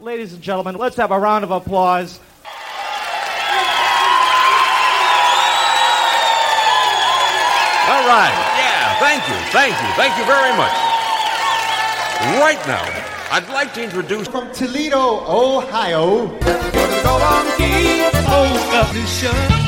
Ladies and gentlemen, let's have a round of applause. All right. Yeah, thank you. Thank you. Thank you very much. Right now, I'd like to introduce From Toledo, Ohio. Ooh,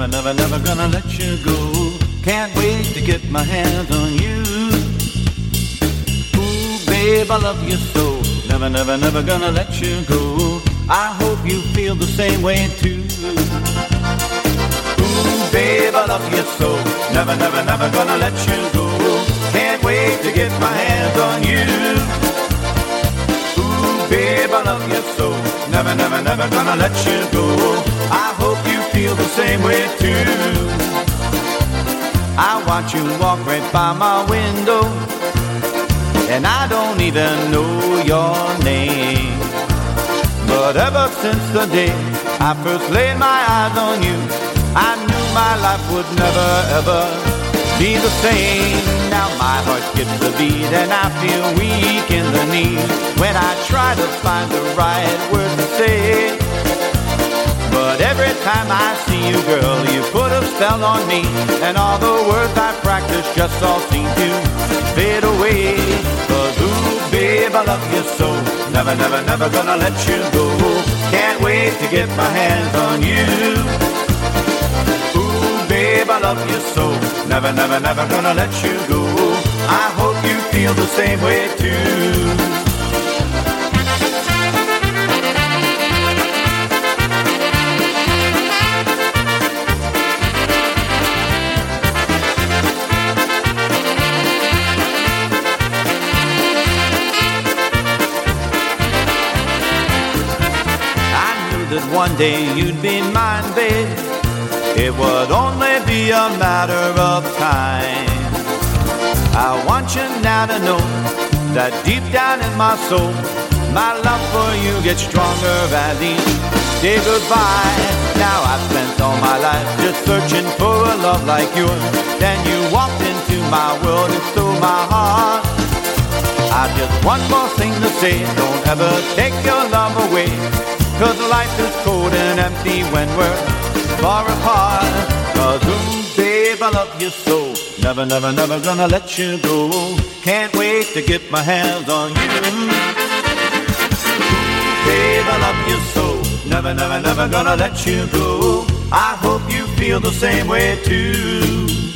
Never, never, never gonna let you go. Can't wait to get my hands on you. Ooh, babe, I love you so. Never, never, never gonna let you go. I hope you feel the same way too. Ooh, babe, I love you so. Never, never, never gonna let you go. Can't wait to get my hands on you. Babe, I love you so. Never, never, never gonna let you go. I hope you feel the same way too. I watch you walk right by my window, and I don't even know your name. But ever since the day I first laid my eyes on you, I knew my life would never ever be the same. Now my heart skips a beat and I feel weak in the knees when I try to find the right words to say. But every time I see you, girl, you put a spell on me, and all the words I practice just all seem to fade away. Cause ooh, babe, I love you so. Never, never, never gonna let you go. Can't wait to get my hands on you. Ooh, babe, I love you so. Never, never, never gonna let you go. Feel the same way too. Knew that one day you'd be mine, babe. It would only be a matter of time. I want you now to know that deep down in my soul, my love for you gets stronger as each day goes. Now I've spent all my life just searching for a love like yours. Then you walked into my world and stole my heart. I've just one more thing to say, don't ever take your love away. Cause life is cold and empty when we're far apart. Cause ooh, babe, I love you so. Never, never, never gonna let you go. Can't wait to get my hands on you. Babe, I love you so. Never, never, never gonna let you go. I hope you feel the same way too.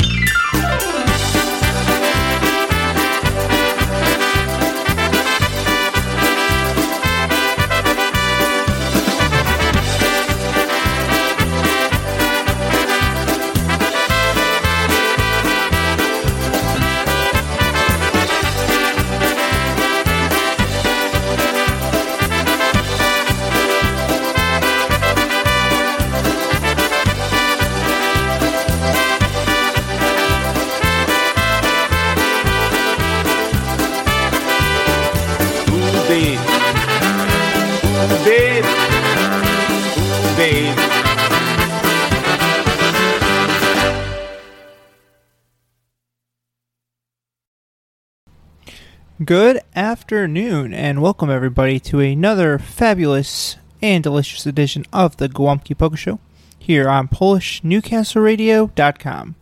Good afternoon, and welcome everybody to another fabulous and delicious edition of the Gołąbki Polka Show here on PolishNewcastleRadio.com.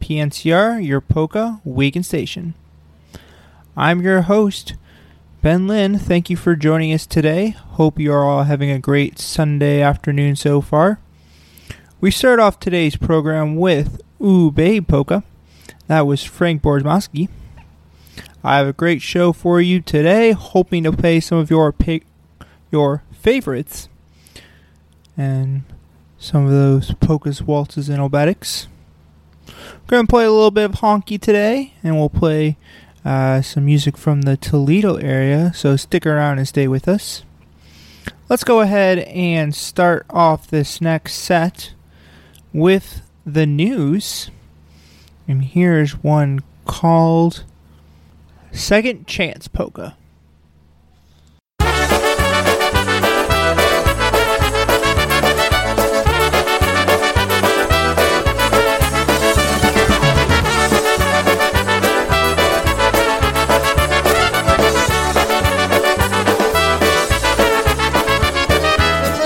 PNCR, your polka weekend station. I'm your host, Ben Lynn. Thank you for joining us today. Hope you are all having a great Sunday afternoon so far. We start off today's program with Ooh Babe. That was Frank Borzmowski. I have a great show for you today, hoping to play some of your pick, your favorites and some of those polkas, waltzes, and obereks. We're going to play a little bit of honky today, and we'll play uh, some music from the Toledo area, so stick around and stay with us. Let's go ahead and start off this next set with the news. And here's one called Second Chance Polka.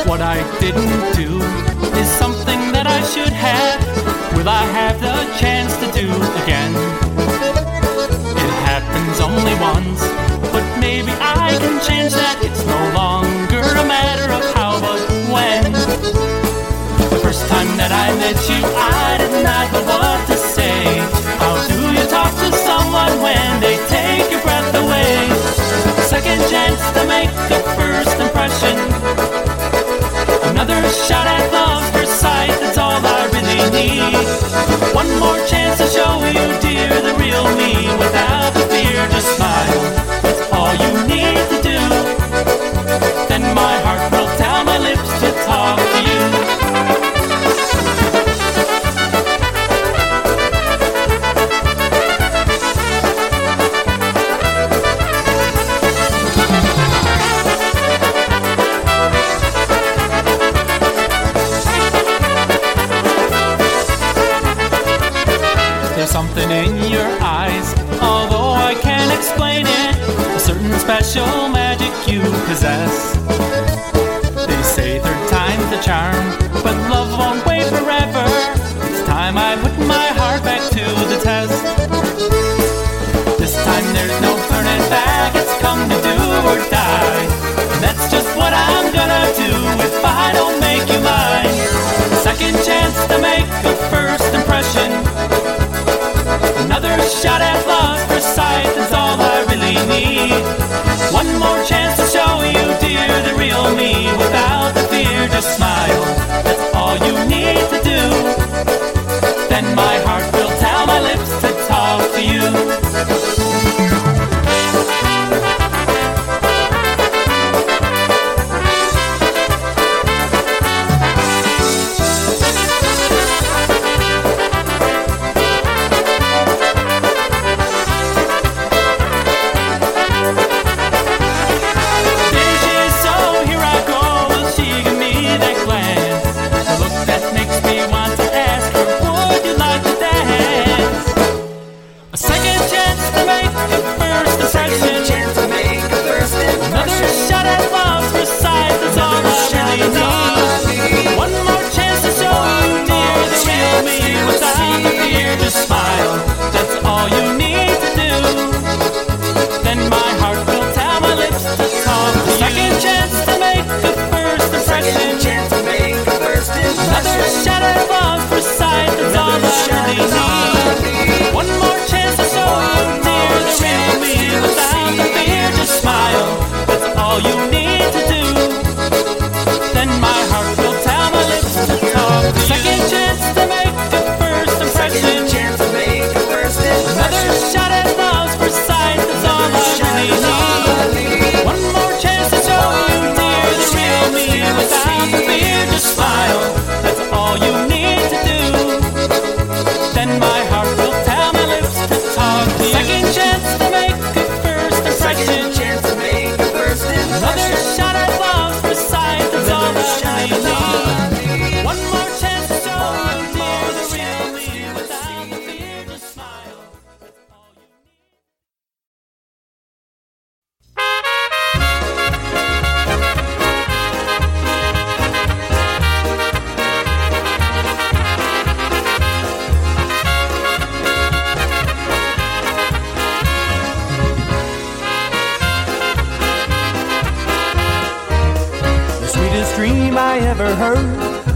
What I didn't do is something that I should have. Will I have the chance to do again? Once, but maybe I can change that. It's no longer a matter of how, but when. The first time that I met you, I did not know what to say. How do you talk to someone when they take your breath away? Second chance to make a first impression. Another shot at love's first sight, that's all I really need. One more chance to show you, dear, the real me without the fear. Just Just smile, that's all you need to do. Then my heart will tell my lips to talk to you.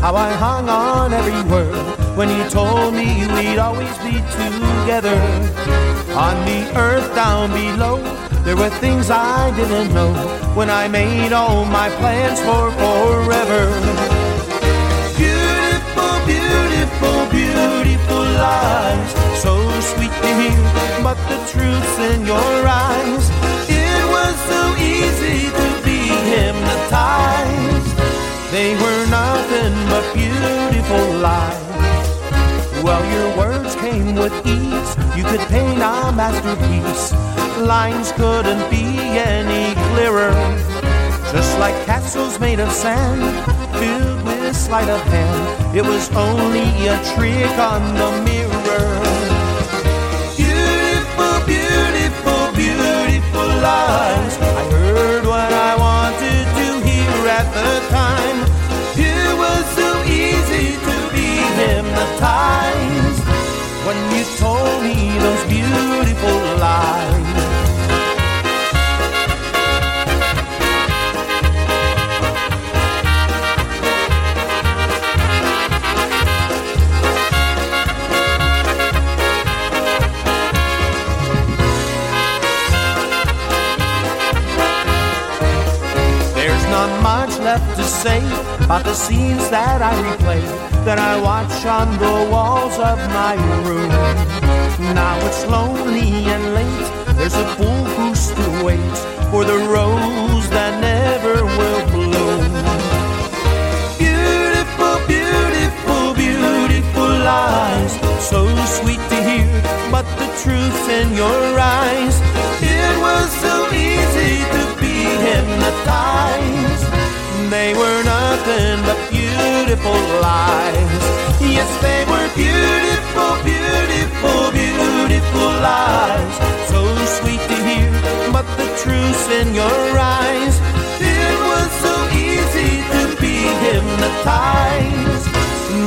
How I hung on every word when he told me we'd always be together. On the earth down below, there were things I didn't know when I made all my plans for forever. Beautiful, beautiful, beautiful lies, so sweet to hear, but the truth's in your eyes. It was so easy to be hypnotized. They were nothing but beautiful lies. Well, your words came with ease. You could paint a masterpiece. Lines couldn't be any clearer. Just like castles made of sand, filled with sleight of hand. It was only a trick on the mirror. Beautiful, beautiful, beautiful lies. Time. It was so easy to be hypnotized when you told me those beautiful lies. Not much left to say about the scenes that I replay, that I watch on the walls of my room. Now it's lonely and late. There's a fool who still waits for the rose that never will bloom. Beautiful, beautiful, beautiful lies. So sweet to hear, but the truth's in your eyes. It was so easy hypnotized. They were nothing but beautiful lies. Yes, they were beautiful, beautiful, beautiful lies. So sweet to hear, but the truth's in your eyes. It was so easy to be hypnotized.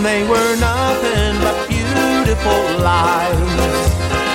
They were nothing but beautiful lies.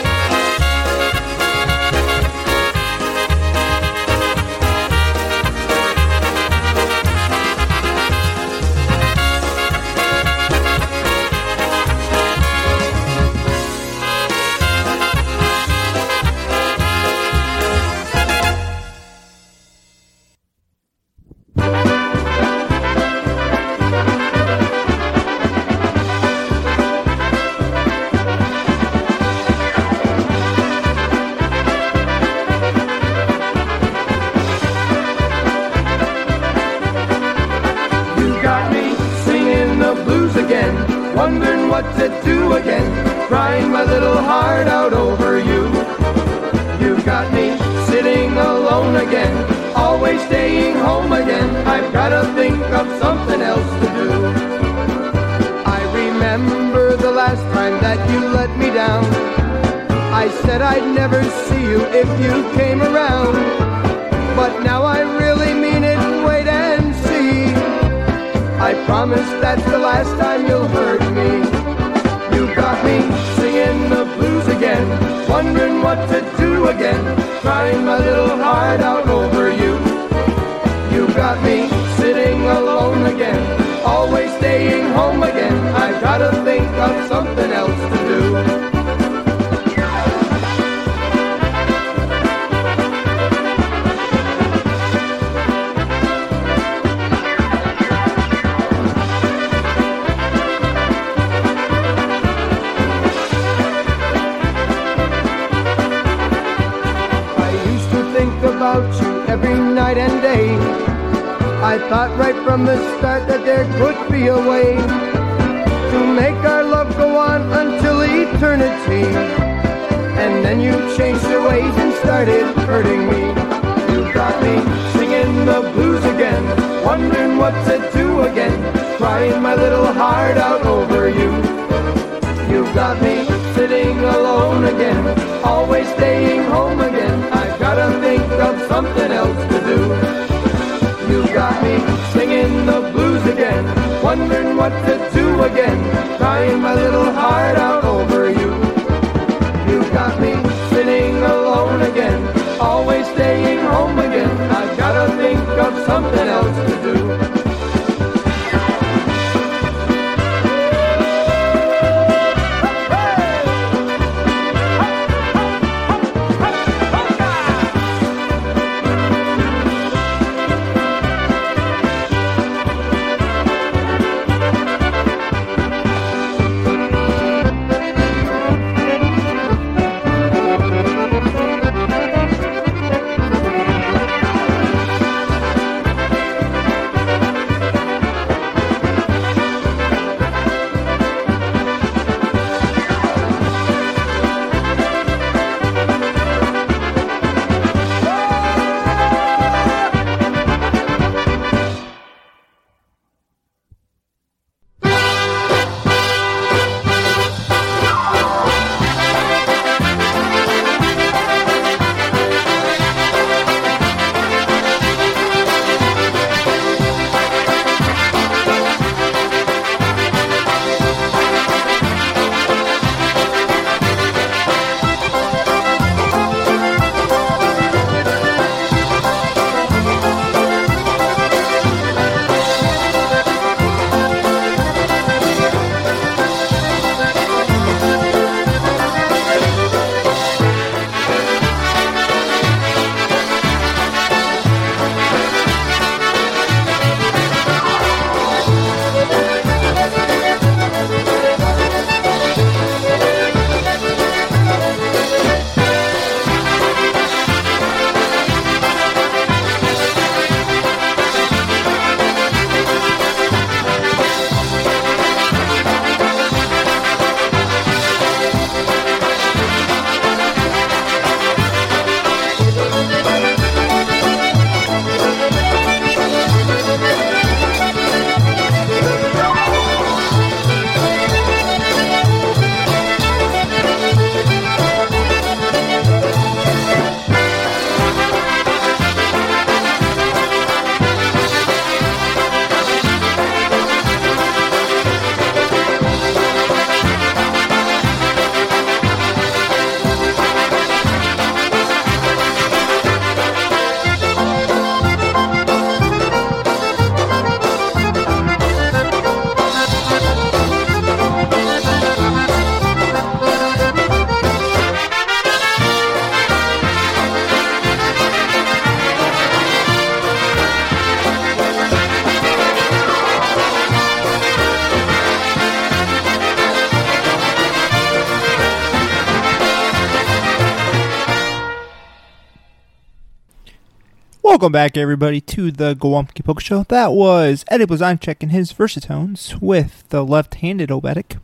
Welcome back, everybody, to the Gołąbki Polka Show. That was Eddie Blazonczyk and his Versatones with the left-handed oberek.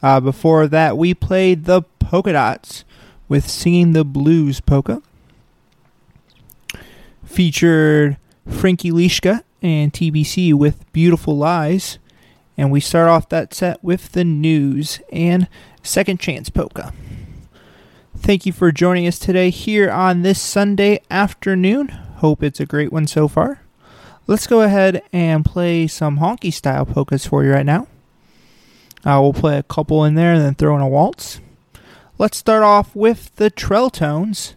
Uh, before that, we played the Polka Dots with Singing the Blues Polka. Featured Frankie Lishka and TBC with Beautiful Lies. And we start off that set with the news and Second Chance Polka. Thank you for joining us today here on this Sunday afternoon. Hope it's a great one so far. Let's go ahead and play some honky style polkas for you right now. Uh, we'll play a couple in there and then throw in a waltz. Let's start off with the Trell Tones,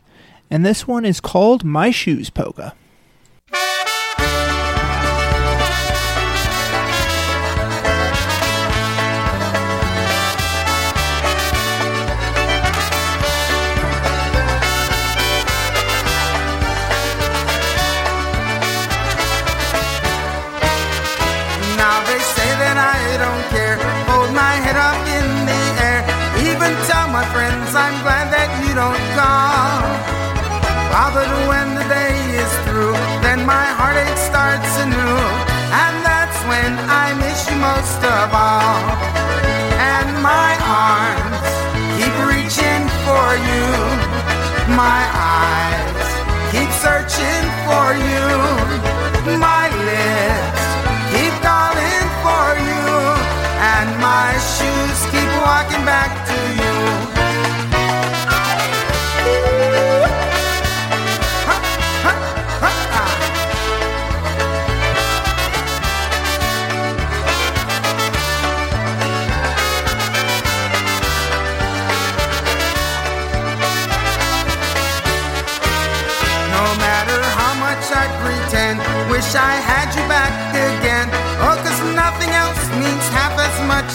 and this one is called My Shoes Polka. I miss you most of all. And my arms keep reaching for you. My eyes keep searching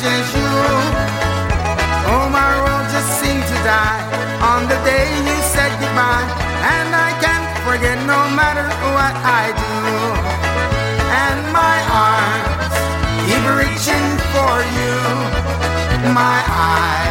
as you. Oh, my world just seemed to die on the day you said goodbye. And I can't forget no matter what I do. And my arms keep reaching for you. My eyes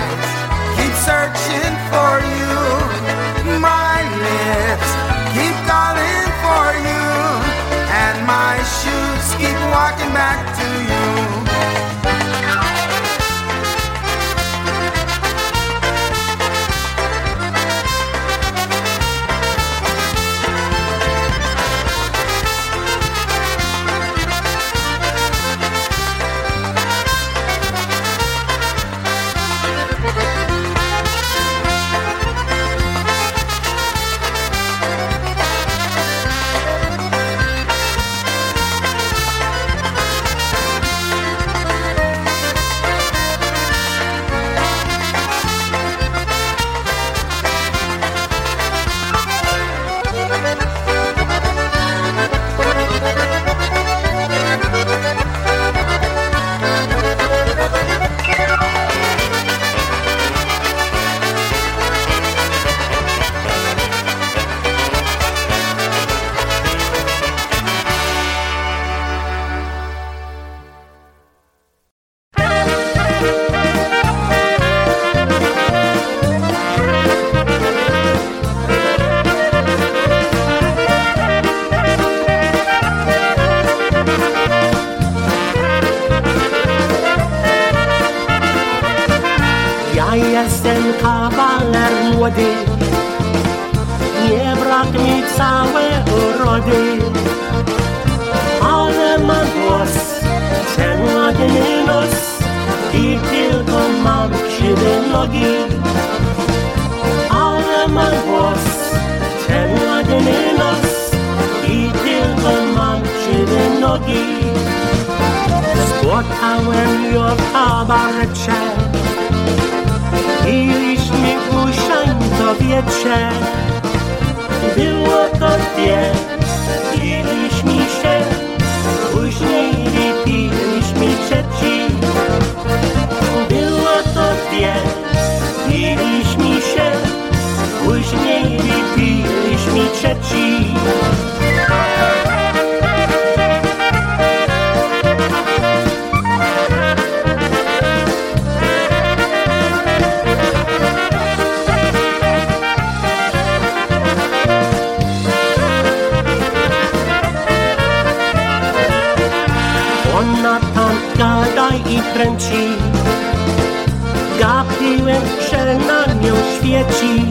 Gapiłem, że na nią świeci.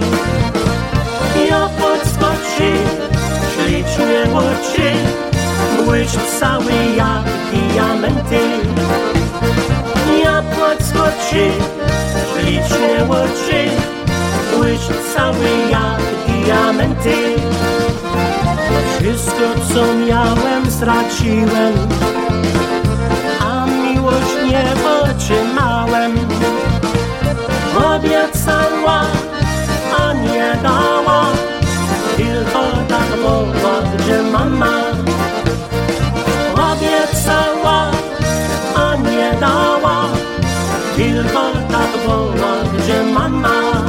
Ja podskoczy, ślicznie oczy Błyszcz cały jak diamenty. Ja podskoczy, ślicznie oczy Błyszcz cały jak diamenty. Wszystko co miałem straciłem nie otrzymałem Obiecała, a nie dała. Tylko tak woła, że mama? Obiecała, a nie dała. Tylko tak woła, że mama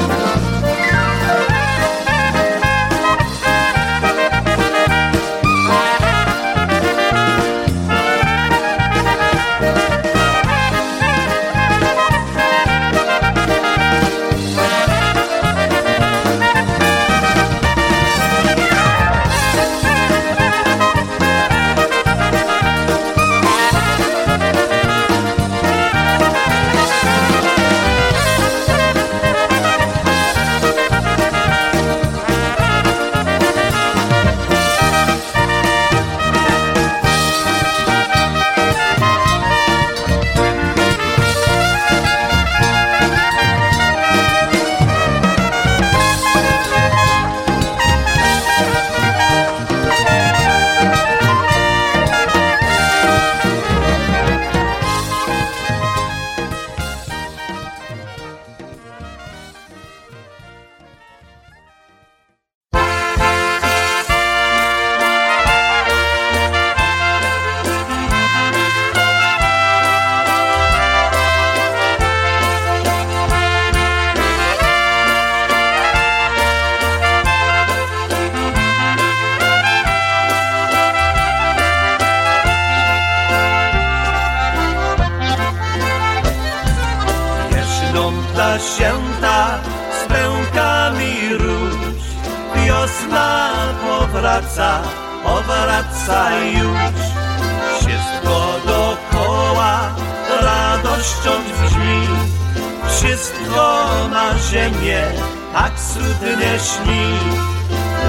śni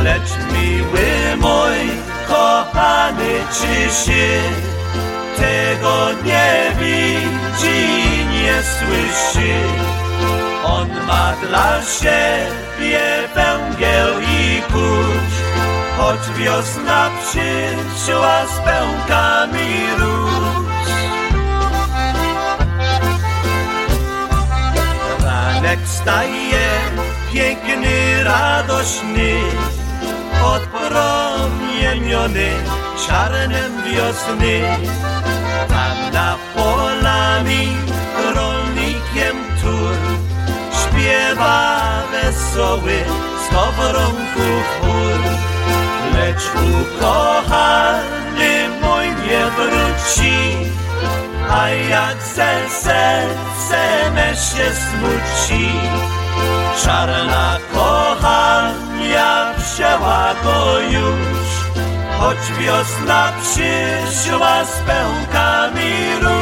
Lecz miły mój, kochany, czy się tego nie widzi, nie słyszy. On ma dla siebie węgiel i kurz, choć wiosna przyszła z pękami róż. Ranek staje piękny, radośny, odpromieniony czarnem wiosny. Tam na polami rolnikiem tur śpiewa wesoły skowronków chór. Lecz ukochany mój nie wróci, a jak ze serce me się smuci. Czarna kochania wzięła go już, choć wiosna przyszła z pękami róż.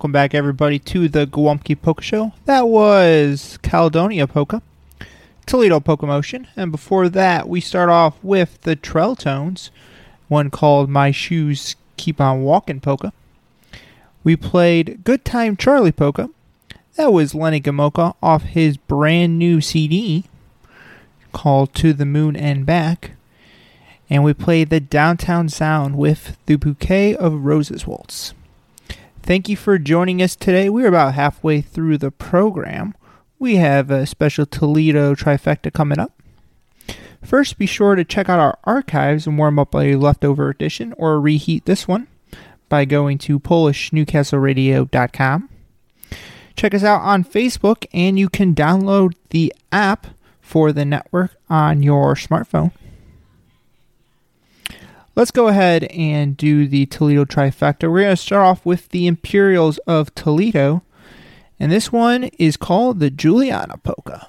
Welcome back, everybody, to the Gołąbki Polka Show. That was Caledonia Polka, Toledo Polka Motion, and before that, we start off with the Trell Tones, one called My Shoes Keep On Walking Polka. We played Good Time Charlie Polka. That was Lenny Gomulka off his brand new CD called To the Moon and Back. And we played the Downtown Sound with the Bouquet of Roses Waltz. Thank you for joining us today. We're about halfway through the program. We have a special Toledo trifecta coming up. First, be sure to check out our archives and warm up a leftover edition or reheat this one by going to PolishNewcastleRadio.com. Check us out on Facebook, and you can download the app for the network on your smartphone. Let's go ahead and do the Toledo trifecta. We're going to start off with the Imperials of Toledo, and this one is called the Juliana Polka.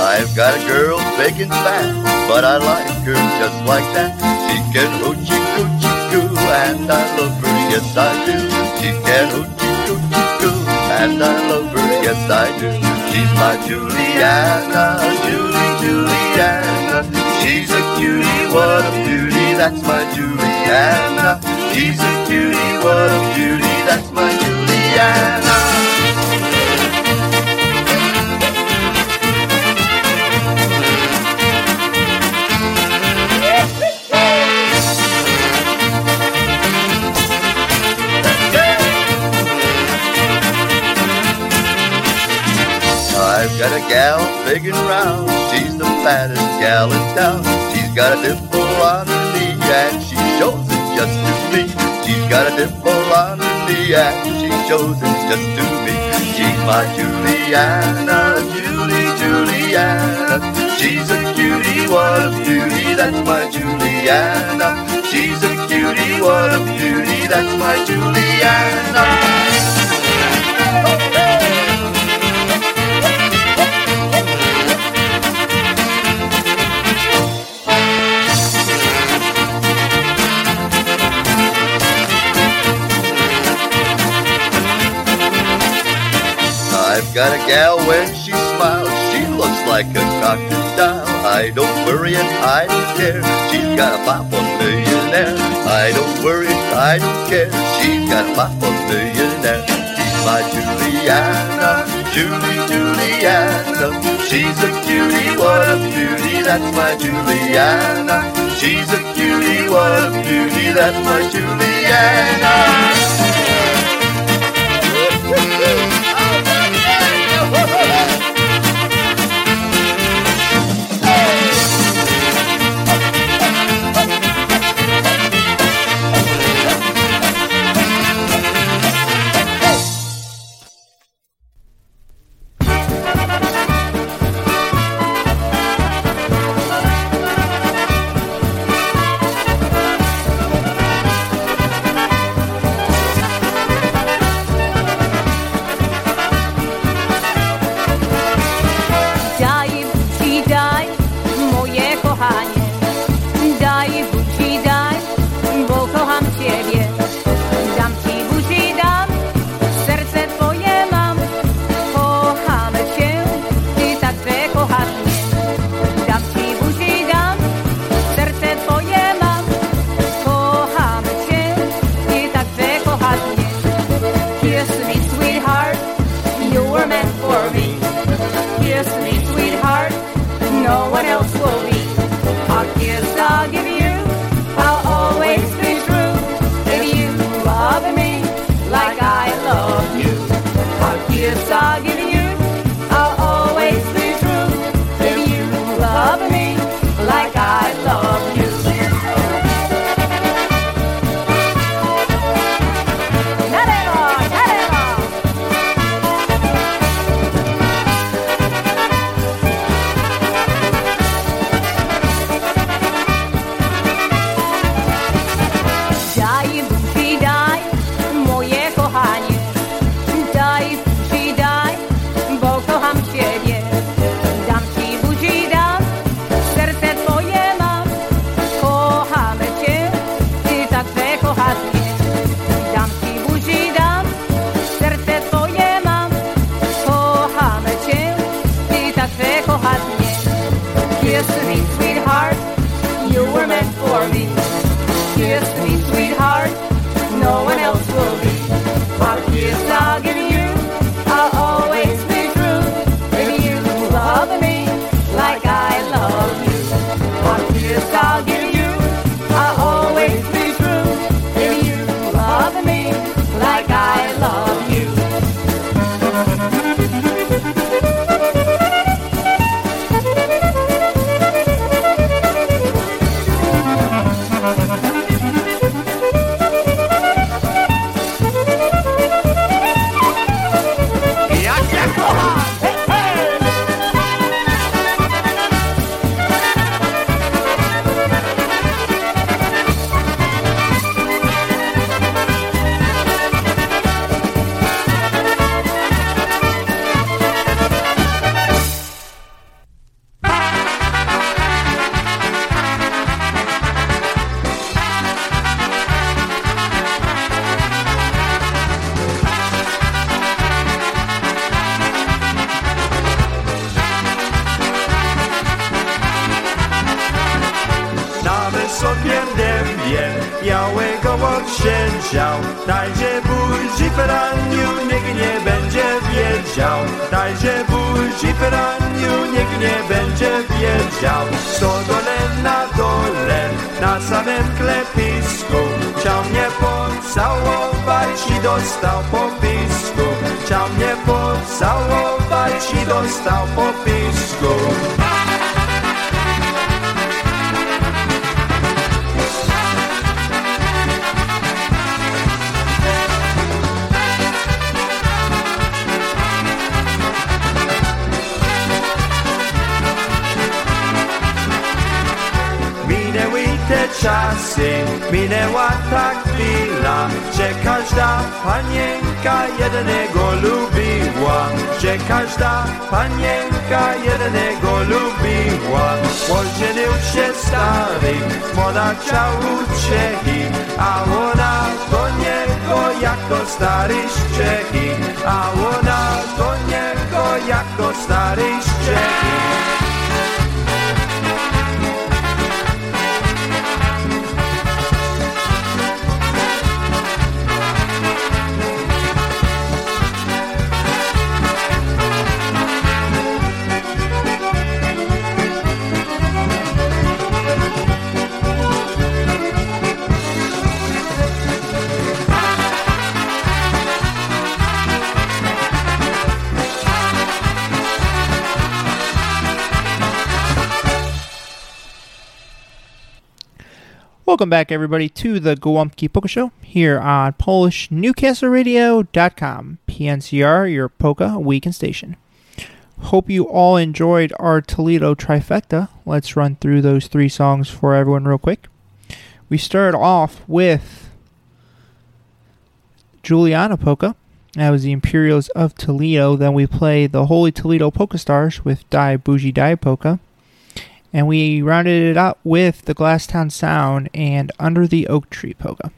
I've got a girl big and fat, but I like her just like that. She can hoochie coochie coo, and I love her, yes I do. She can hoochie coochie coo, and I love her, yes I do. She's my Juliana, Julie Juliana. She's a cutie, what a beauty, that's my Juliana. She's a cutie, what a beauty, that's my Juliana. Got a gal big and round. She's the fattest gal in town. She's got a dimple on her knee and she shows it just to me. She's got a dimple on her knee and she shows it just to me. She's my Juliana, Julie, Juliana. She's a cutie, what a beauty, that's my Juliana. She's a cutie, what a beauty, that's my Juliana. I've gal when she smiles, she looks like a crocodile. I don't worry and I don't care. She's got a pop on millionaire. I don't worry, I don't care. She's got a pop on millionaire. She's my Juliana, Julie Juliana. She's a cutie, what a beauty, that's my Juliana. She's a cutie, what a beauty, that's my Juliana. Welcome back, everybody, to the Gołąbki Polka Show here on PolishNewcastleRadio.com. PNCR, your polka weekend station. Hope you all enjoyed our Toledo trifecta. Let's run through those three songs for everyone real quick. We started off with Juliana Polka. That was the Imperials of Toledo. Then we played the Holy Toledo Polka Stars with Die Bougie Die Polka. And we rounded it out with the Glasstown Sound and Under the Oak Tree Polka.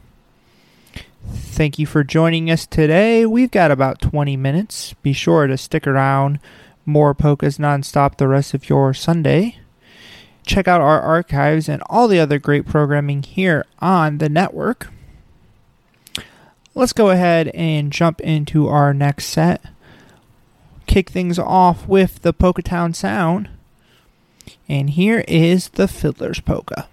Thank you for joining us today. We've got about 20 minutes. Be sure to stick around. More polkas nonstop the rest of your Sunday. Check out our archives and all the other great programming here on the network. Let's go ahead and jump into our next set. Kick things off with the Polka Town Sound. And here is the Fiddler's Polka.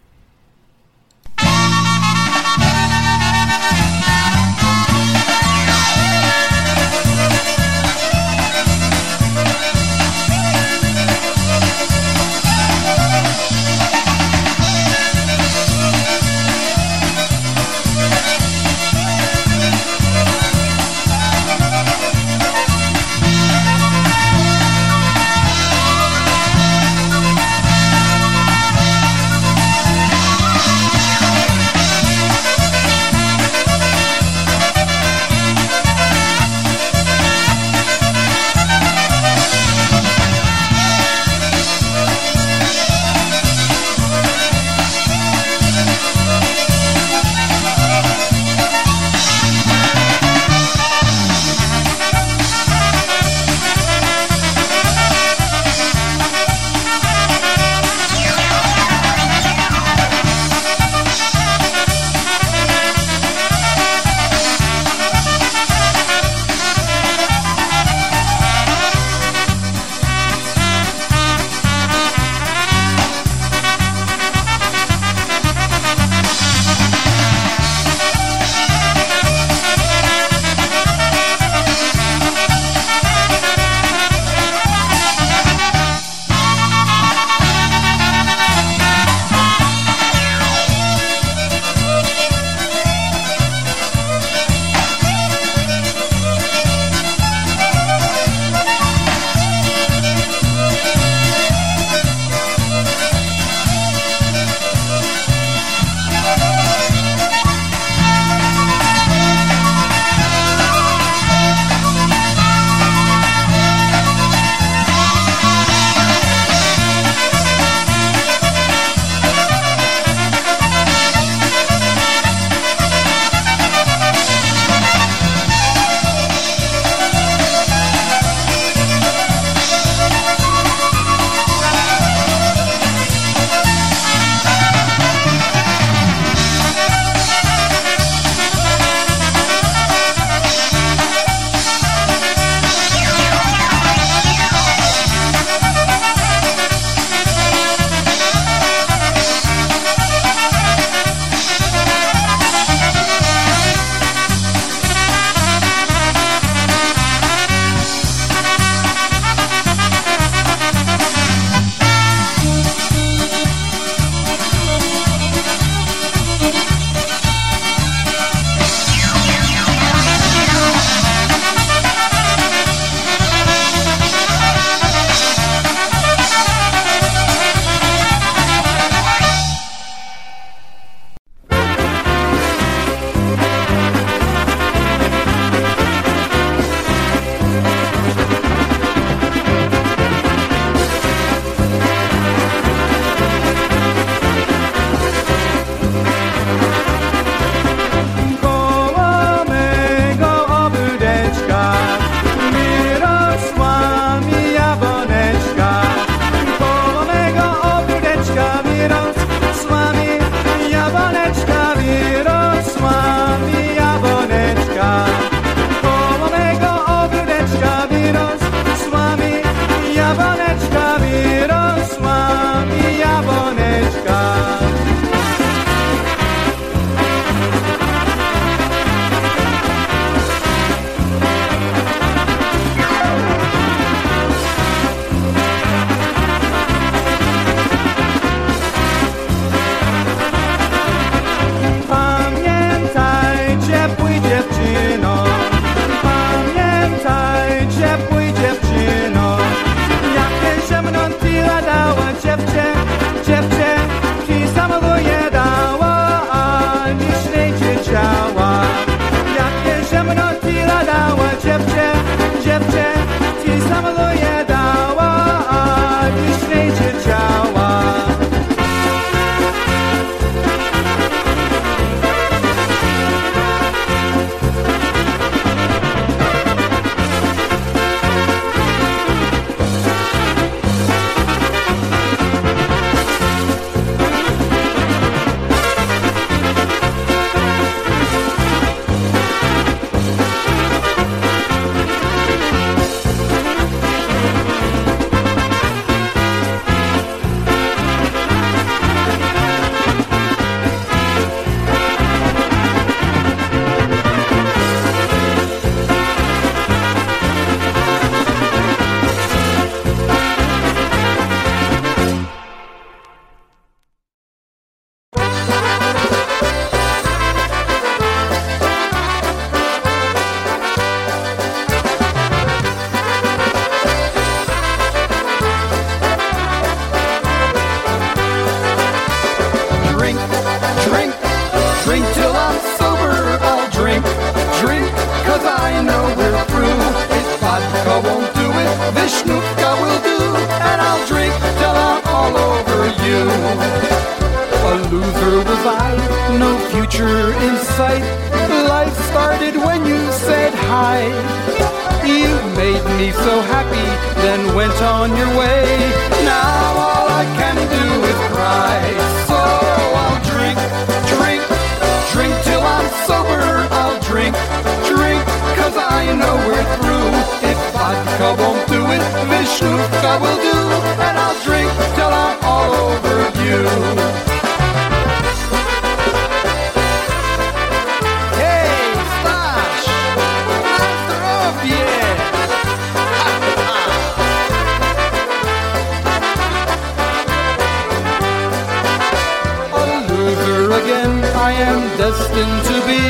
Am destined to be.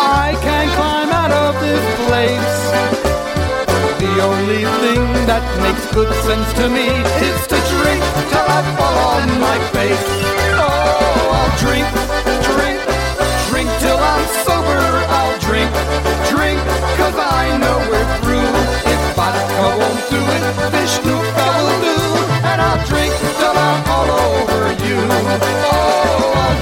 I can't climb out of this place. The only thing that makes good sense to me is to drink till I fall on my face. Oh, I'll drink, drink, drink till I'm sober. I'll drink, drink, cause I know we're through. If vodka won't do it, Vishnupka will do. And I'll drink till I'm all over you. Oh, I'll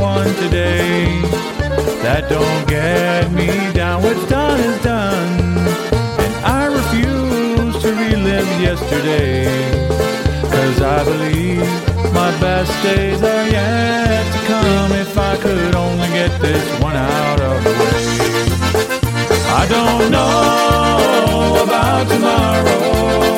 one today. That don't get me down. What's done is done. And I refuse to relive yesterday. Cause I believe my best days are yet to come if I could only get this one out of the way. I don't know about tomorrow.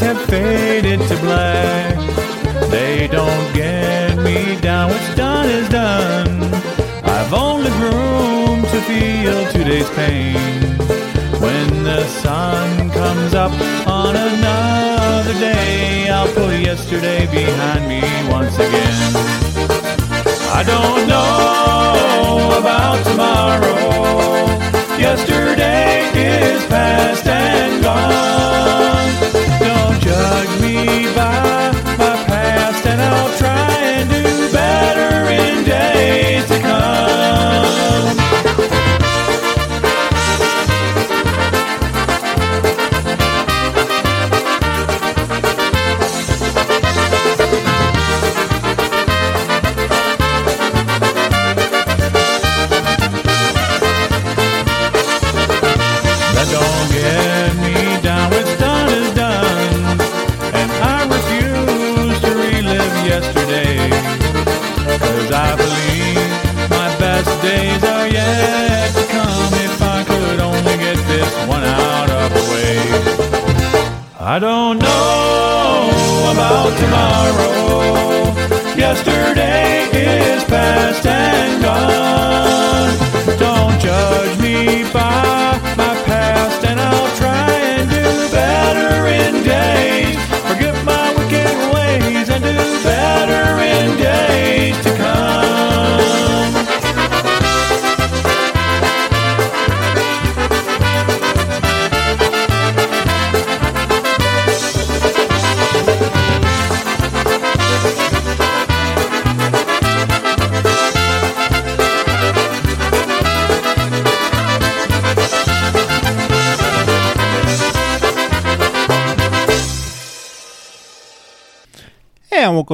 Have faded to black. They don't get me down. What's done is done. I've only room to feel today's pain. When the sun comes up on another day, I'll put yesterday behind me once again. I don't know about tomorrow. Yesterday is past and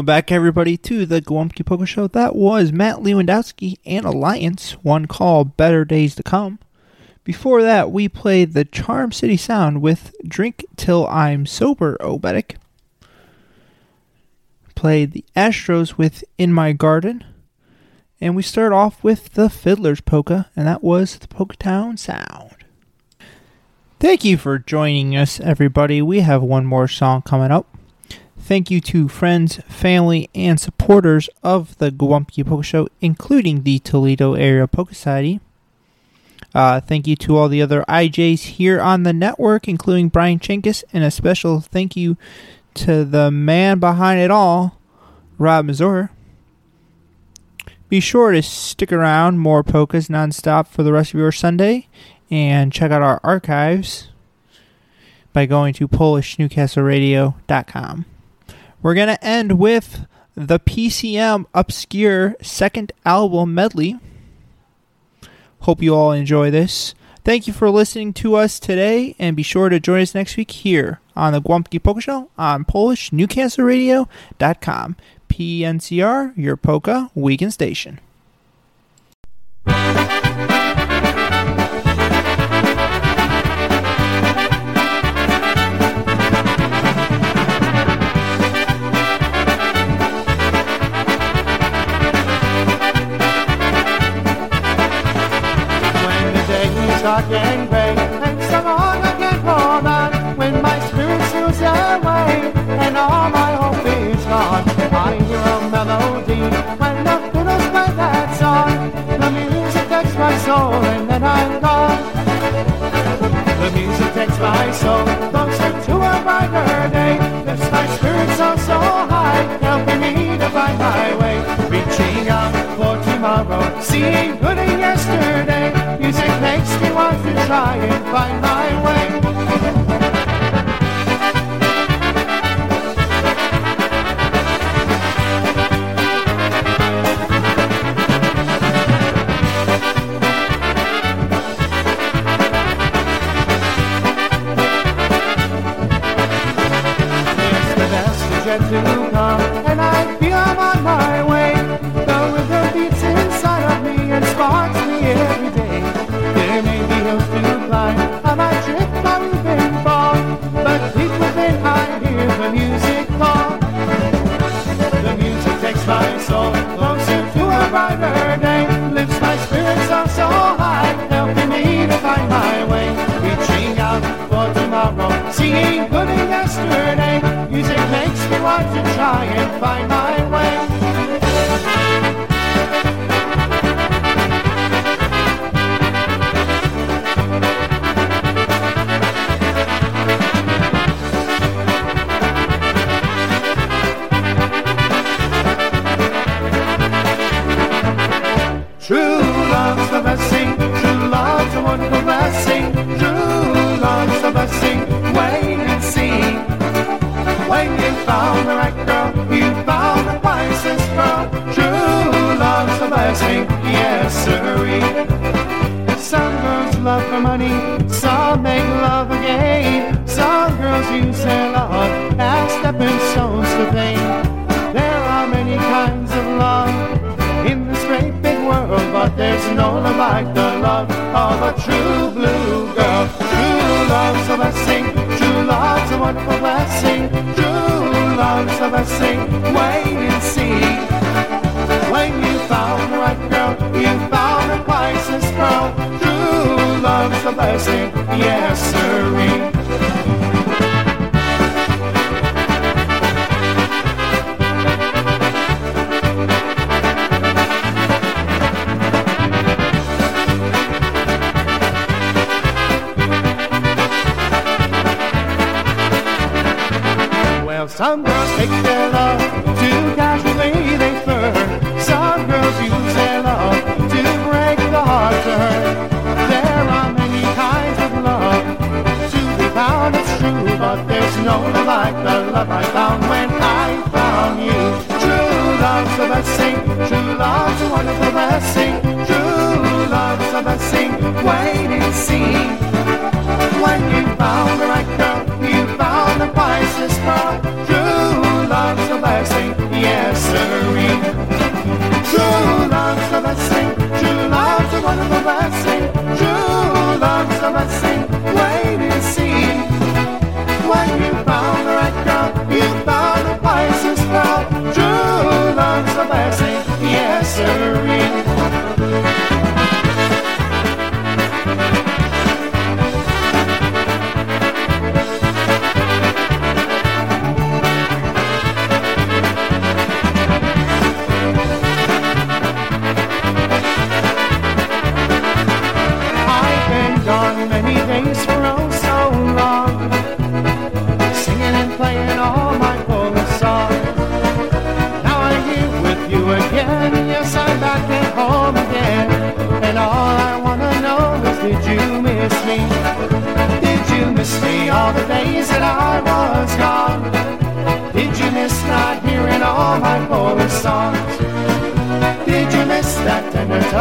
welcome back, everybody, to the Gołąbki Polka Show. That was Matt Lewandowski and Alliance, one call Better Days to Come. Before that, we played the Charm City Sound with Drink Till I'm Sober, Oberek. Played the Astros with In My Garden. And we start off with the Fiddler's Polka, and that was the Polka Town Sound. Thank you for joining us, everybody. We have one more song coming up. Thank you to friends, family, and supporters of the Gołąbki Polka Show, including the Toledo Area Polka Society. Uh, thank you to all the other IJs here on the network, including Brian Chinkus, and a special thank you to the man behind it all, Rob Mazur. Be sure to stick around more polkas nonstop for the rest of your Sunday, and check out our archives by going to PolishNewcastleRadio.com. We're going to end with the PCM Obscure second album medley. Hope you all enjoy this. Thank you for listening to us today, and be sure to join us next week here on the Gołąbki Polka Show on PolishNewcastleRadio.com. PNCR, your polka weekend station. Soul closer to a brighter day lifts my spirits so so high helping me to find my way. Reaching out for tomorrow seeing good in yesterday. Music makes me want to try and find my way yet to come, and I feel I'm on my way. The rhythm beats inside of me and sparks me every day. There may be hills to climb, I might trip, I even fall, but deep within I hear the music call. The music takes my soul closer to a brighter day, lifts my spirits up so high, helping me to find my way. Reaching out for tomorrow, seeing good in yesterday. Music makes me want to try and find my way. Yes sirree. Some girls love for money, some make love a game. Some girls use their love as stepping stones to fame. There are many kinds of love in this great big world, but there's no love like the love of a true blue girl. True love's a blessing, true love's a wonderful blessing. True love's a blessing, wait and see. crown. True love's a blessing, yes, sirree. Some girls take their love there's like the love I found when I found you. True love's a blessing, true love's a wonderful blessing. True love's a blessing, wait and see. When you found the right girl, you found the priceless pearl. True love's a blessing, yes sirree. True love's a blessing, true love's a wonderful blessing. True love's a blessing, wait and see. True love's a blessing, yes sirree.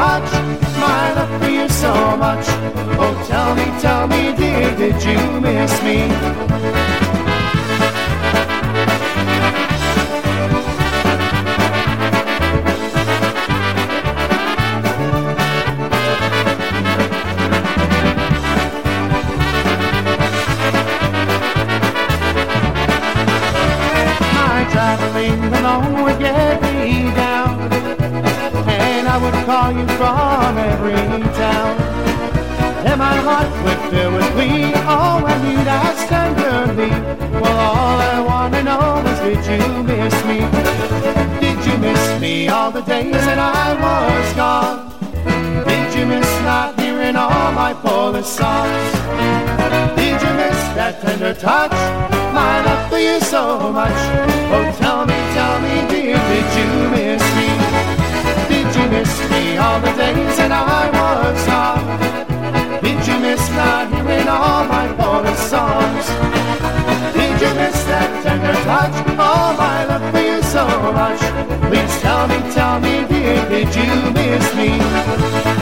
Touch? My love for you so much. Oh, tell me, tell me, dear, did you miss me? So much. Oh, tell me, tell me, dear, did you miss me? Did you miss me all the days that I was gone? Did you miss not hearing all my Polish songs? Did you miss that tender touch? Oh, my love for you so much. Please tell me, tell me, dear, did you miss me?